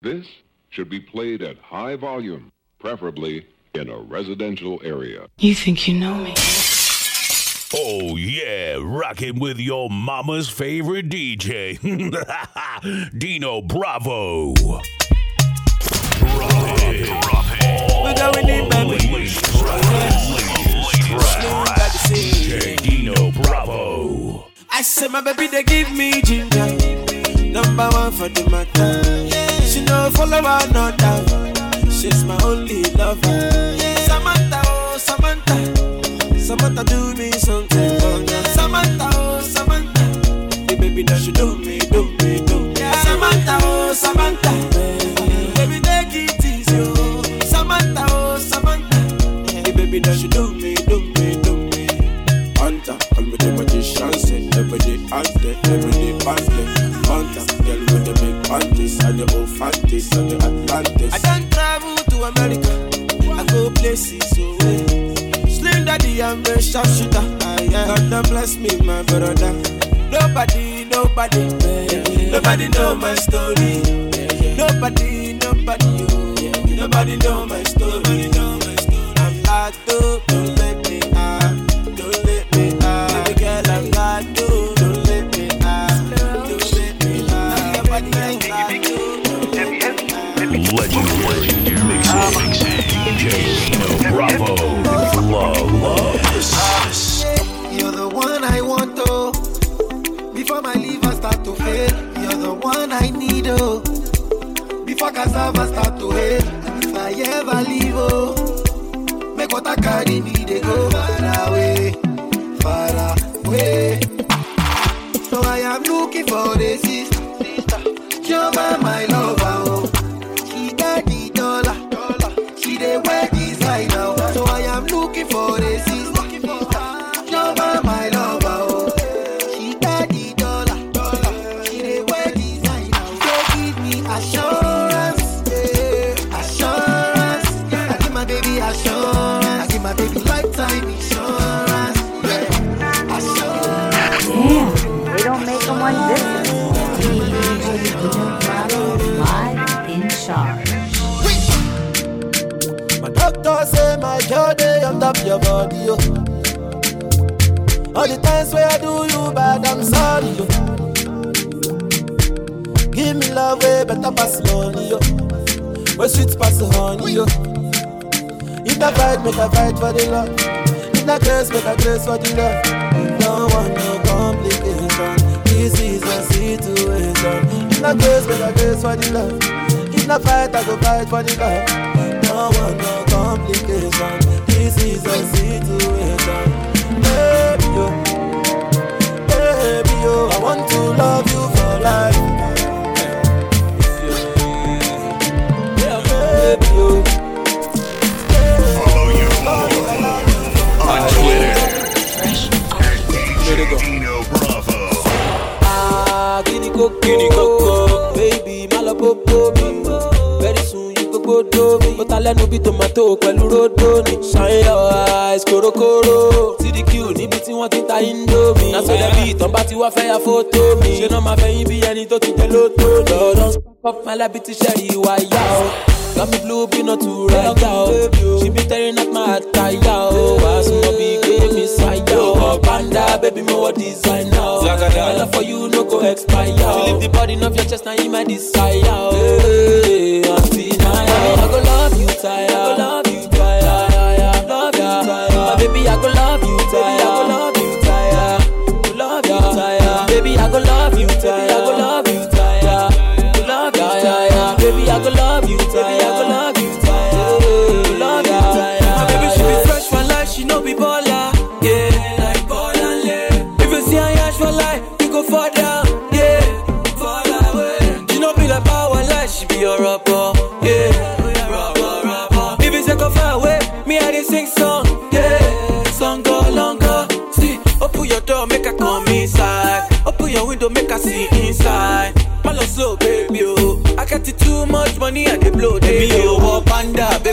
This should be played at high volume, preferably in a residential area. You think you know me? Oh yeah, rocking with your mama's favorite DJ, Dino Bravo. Drop it. We're going in, baby. Latest track. Latest track. DJ Dino Bravo. I say my baby they give me ginger. Number one for the matter. She no follow another. She's my only lover. Samantha, oh Samantha, Samantha do me something. Samantha, oh Samantha, hey, baby that do do me, God me, my brother. Nobody, nobody, nobody know my story. Nobody, nobody, oh. nobody know my So I am looking for the sister, Joma, my doctor say my girl dey on top your body, yo. All the times where I do you bad, I'm sorry, yo. Give me love way better pass money, yo. Where sweet pass honey, yo. If I fight, make I fight for the love. If I grace, make I grace for the love. No one, no complication. This is a situation. If I grace, make I grace for the love. If I fight, I go fight for the love. One, no complication. This is a situation. Wá fẹ́ ya fótó mi. Ṣé náà máa fẹ́yìn bí ẹni tó ti jẹ lóto ni? Lọ́dọ̀ up my life ti ṣe ìwà ìyá o. Got me blue bí not to ride out. She be tearing up my attire o. Wàá súnmọ́ bí gbé mi sáyà o. Ọkọ̀ panda baby mo wọ designer o. My love for you no go expire o. To leave the body of your chest na in my desire o.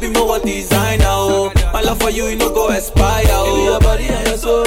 baby, more designer, oh. My love for you, you no go expire, oh. Your body and your soul,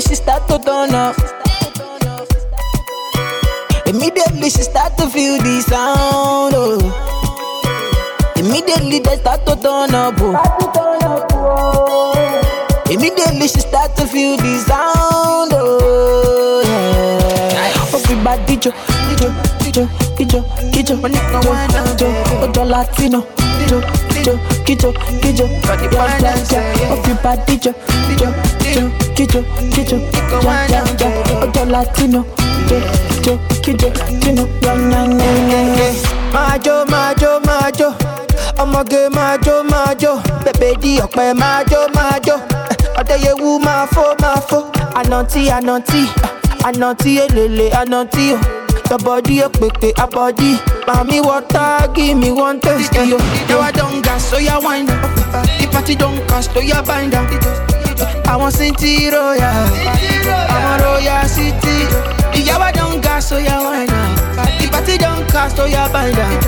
she start to turn up. Immediately she start to feel the sound. Oh. Immediately they start to turn up. Oh. Immediately she start to feel the sound. Oh, yeah. Everybody jo, jo, jo, jo, kijo, jo, jo, ojo Latino, jo, jo, kijo, ja, ja, ja. Everybody jo, jo, jo, kijo, kijo, ja, ja, ja, ojo Latino, jo, jo, kijo, kino, ja, ja, ja, ja. Majo, majo, majo, ọmọge majo, majo, bẹ̀bẹ̀ di ọ̀pẹ majo, majo, ọ̀dẹ̀yẹwù máa fó, máa fó, ànàntí, ànàntí, ànàntí èlèlè, ànàntí o. Your body oh, a quick a body. Mommy water, give me one taste. Yo, yo, I don't gas, so ya wind up. The party don't cost, so oh, ya bind up. I want City Royal. I want Royal City. Yeah, I don't gas, so ya wind up. The party don't cost, so ya bind up.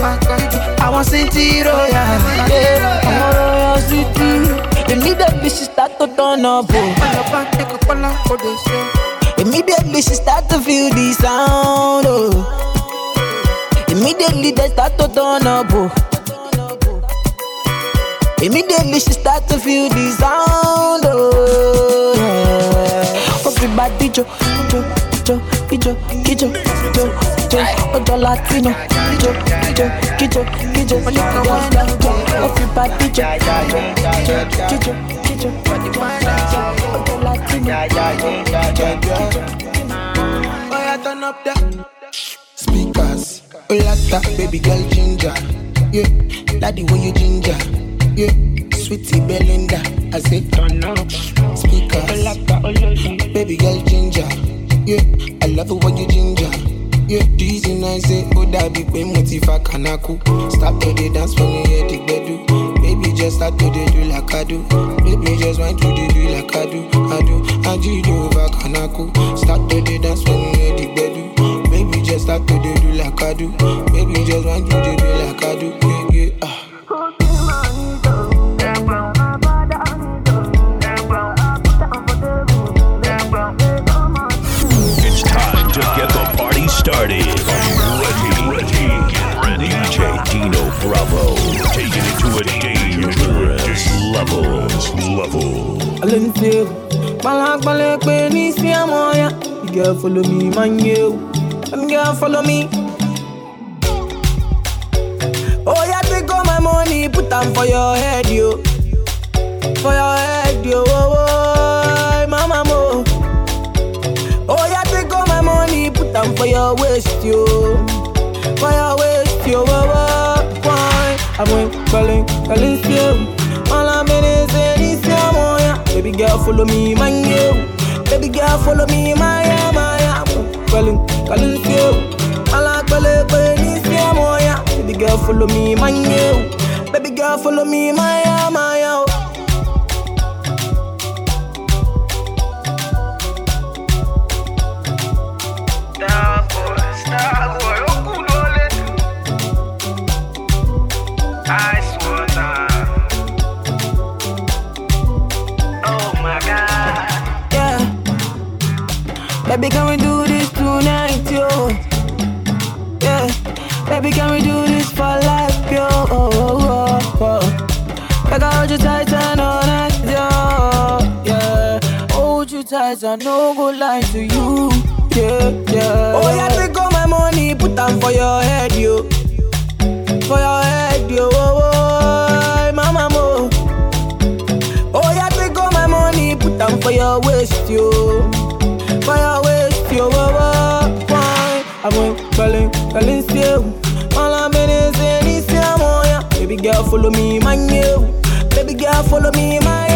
I want City Royal. Yeah, I want Royal City. Immediately she start to turn up. Immediately she start to feel the sound. Oh. Immediately they start to turn up. Oh. Immediately she start to feel the sound. Everybody jo, jo, jo, kijo, kijo, jo, jo, ojo Latino, jo, jo, kijo, kijo, jo, jo, jo. Everybody jo, jo, jo, kijo, kijo, ojo Latino, Oh, yeah, turn up the speakers. Oh, lata, baby girl ginger. Yeah, the way you ginger. Yeah, sweetie Belinda. I say turn up speakers. Oh, oh, baby girl ginger. Yeah, I love way you ginger. Yeah, is nice, say, oh, that be pay motiva kanaku. Start to the dance when you hear the bedu. Baby, just start to the do like I do. Baby, just want to the do like I do. I do, I do, do over kanaku. Start to the dance when you hear the bedu. Baby, just start to the do like I do. Baby, just want to the do like I do. Started. Ready, ready, get ready. DJ Dino Bravo, taking it to a dangerous level. Level. Alin feel Balak balak pe ni si amoya The girl follow me man you Them girl follow me Oh yeah take all my money Put them for your head yo For your head yo oh, oh, Put for your waist yo For your waist yo oh, oh, Why? I'm with calling calling you All I'm in is in this amoya Baby girl follow me man you Baby girl follow me Maya Maya Calling calling you All I'm calling this amoya Baby girl follow me man you Baby girl follow me Maya Yeah Baby can we do this tonight yo? Yeah. Baby can we do this for life yo? Oh, oh, oh, oh. Like I hold you tight and all night yo. Yeah. Hold you tight and no go lie to you. Yeah yeah. Oh yeah take all my money put them for your head yo. For your head yo. Oh, oh, oh mama. Mo Oh yeah, take all my money, put them for your waist, yo. Waist, yo. Oh, oh, why? I'm going calling, calling you. All I'm in is in. Baby girl, follow me, man, you. Baby girl, follow me, Maya,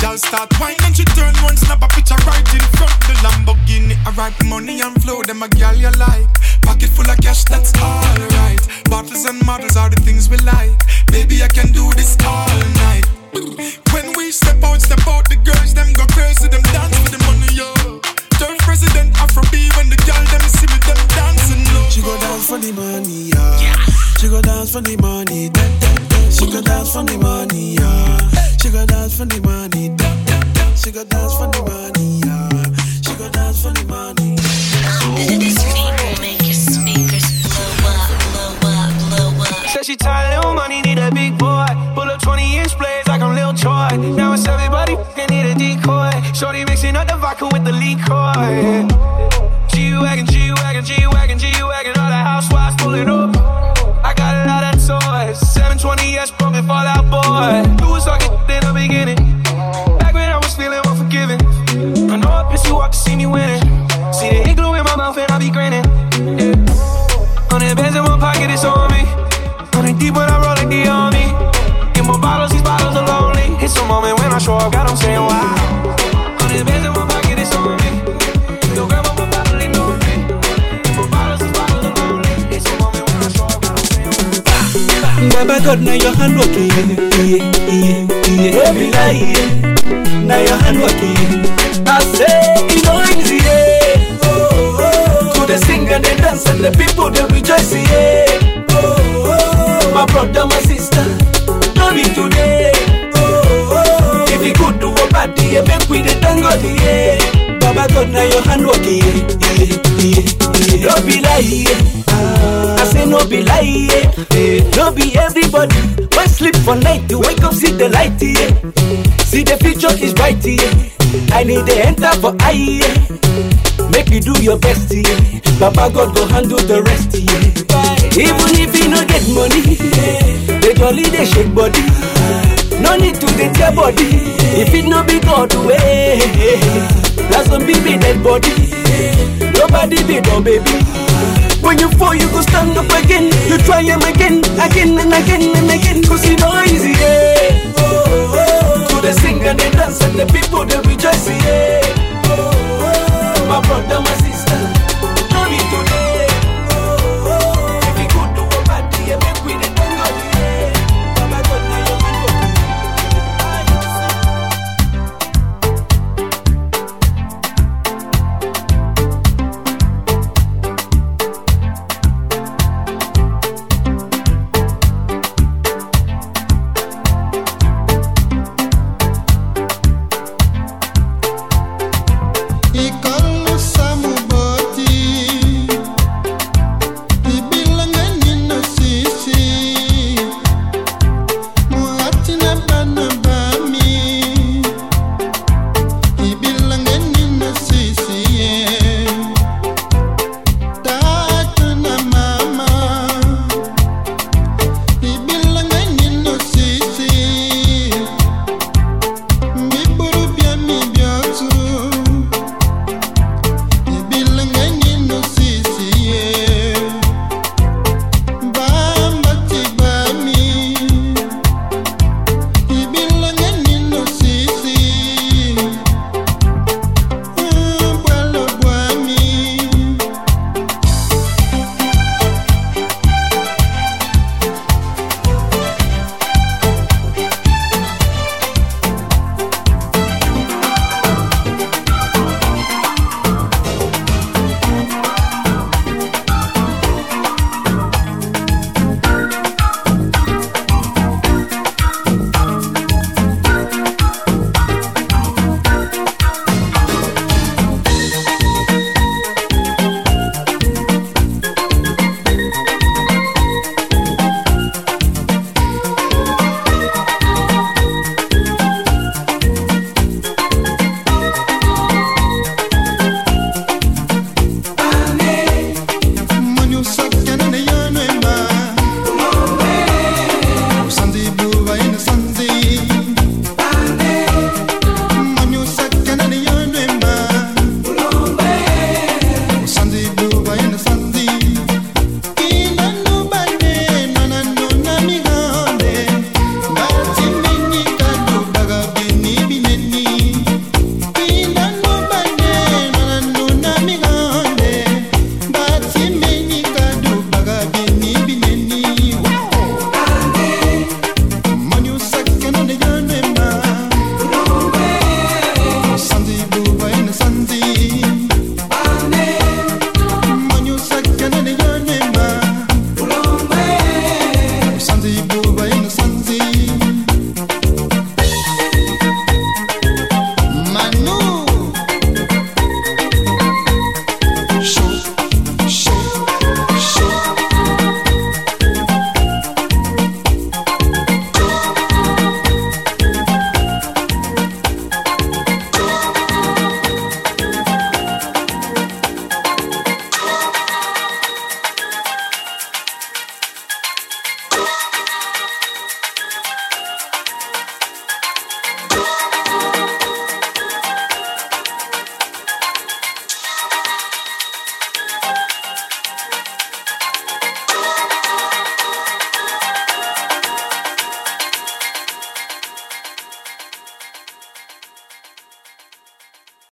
Girl start whining and she turn one snap a picture right in front the Lamborghini. I write money and flow, them a girl you like. Pocket full of cash, that's alright. Bottles and models are the things we like. Baby, I can do this all night. When we step out, step out, the girls them go crazy, them dance for the money, yo. Third president Afro B when the girl them go dance for the money, yeah. She go dance for the money, da, da, da. She go dance for the money, yeah. She go dance for the money, da, da, da. She go dance for the money, yeah. She go dance for the money. These people make your speakers blow up, blow she tired, little money, need a big boy. Pull up 20 inch blades like I'm Lil Troy. Now it's everybody fucking need a decoy. Shorty mixing Fallout Baba God, now your hand working, yeah, yeah, yeah. No be lie, yeah. Now your hand working. I say it no easy, yeah. Oh, oh. To the sing and the dance and the people they rejoice, yeah. Oh, oh. My brother, my sister, no be today. Oh, oh. If you could do a bad day, make we the thank God, yeah. Baba God, now your hand working, yeah, yeah, yeah. No be lie, yeah. I say no be lie, yeah. No be everybody. When sleep for night, to wake up, see the light, yeah. See the future is bright, yeah. I need to enter for eye, yeah. Make you do your best, yeah. Papa God go handle the rest, yeah. Even if you no get money, they jolly they shake body. No need to dey tear body. If it no be God way, that's some be dead body. Nobody be no baby. When you fall, you go stand up again. You try him again, again and again and again. Cause you know easy, yeah. Oh, oh, oh. To the sing and the dance and the people they rejoice, yeah.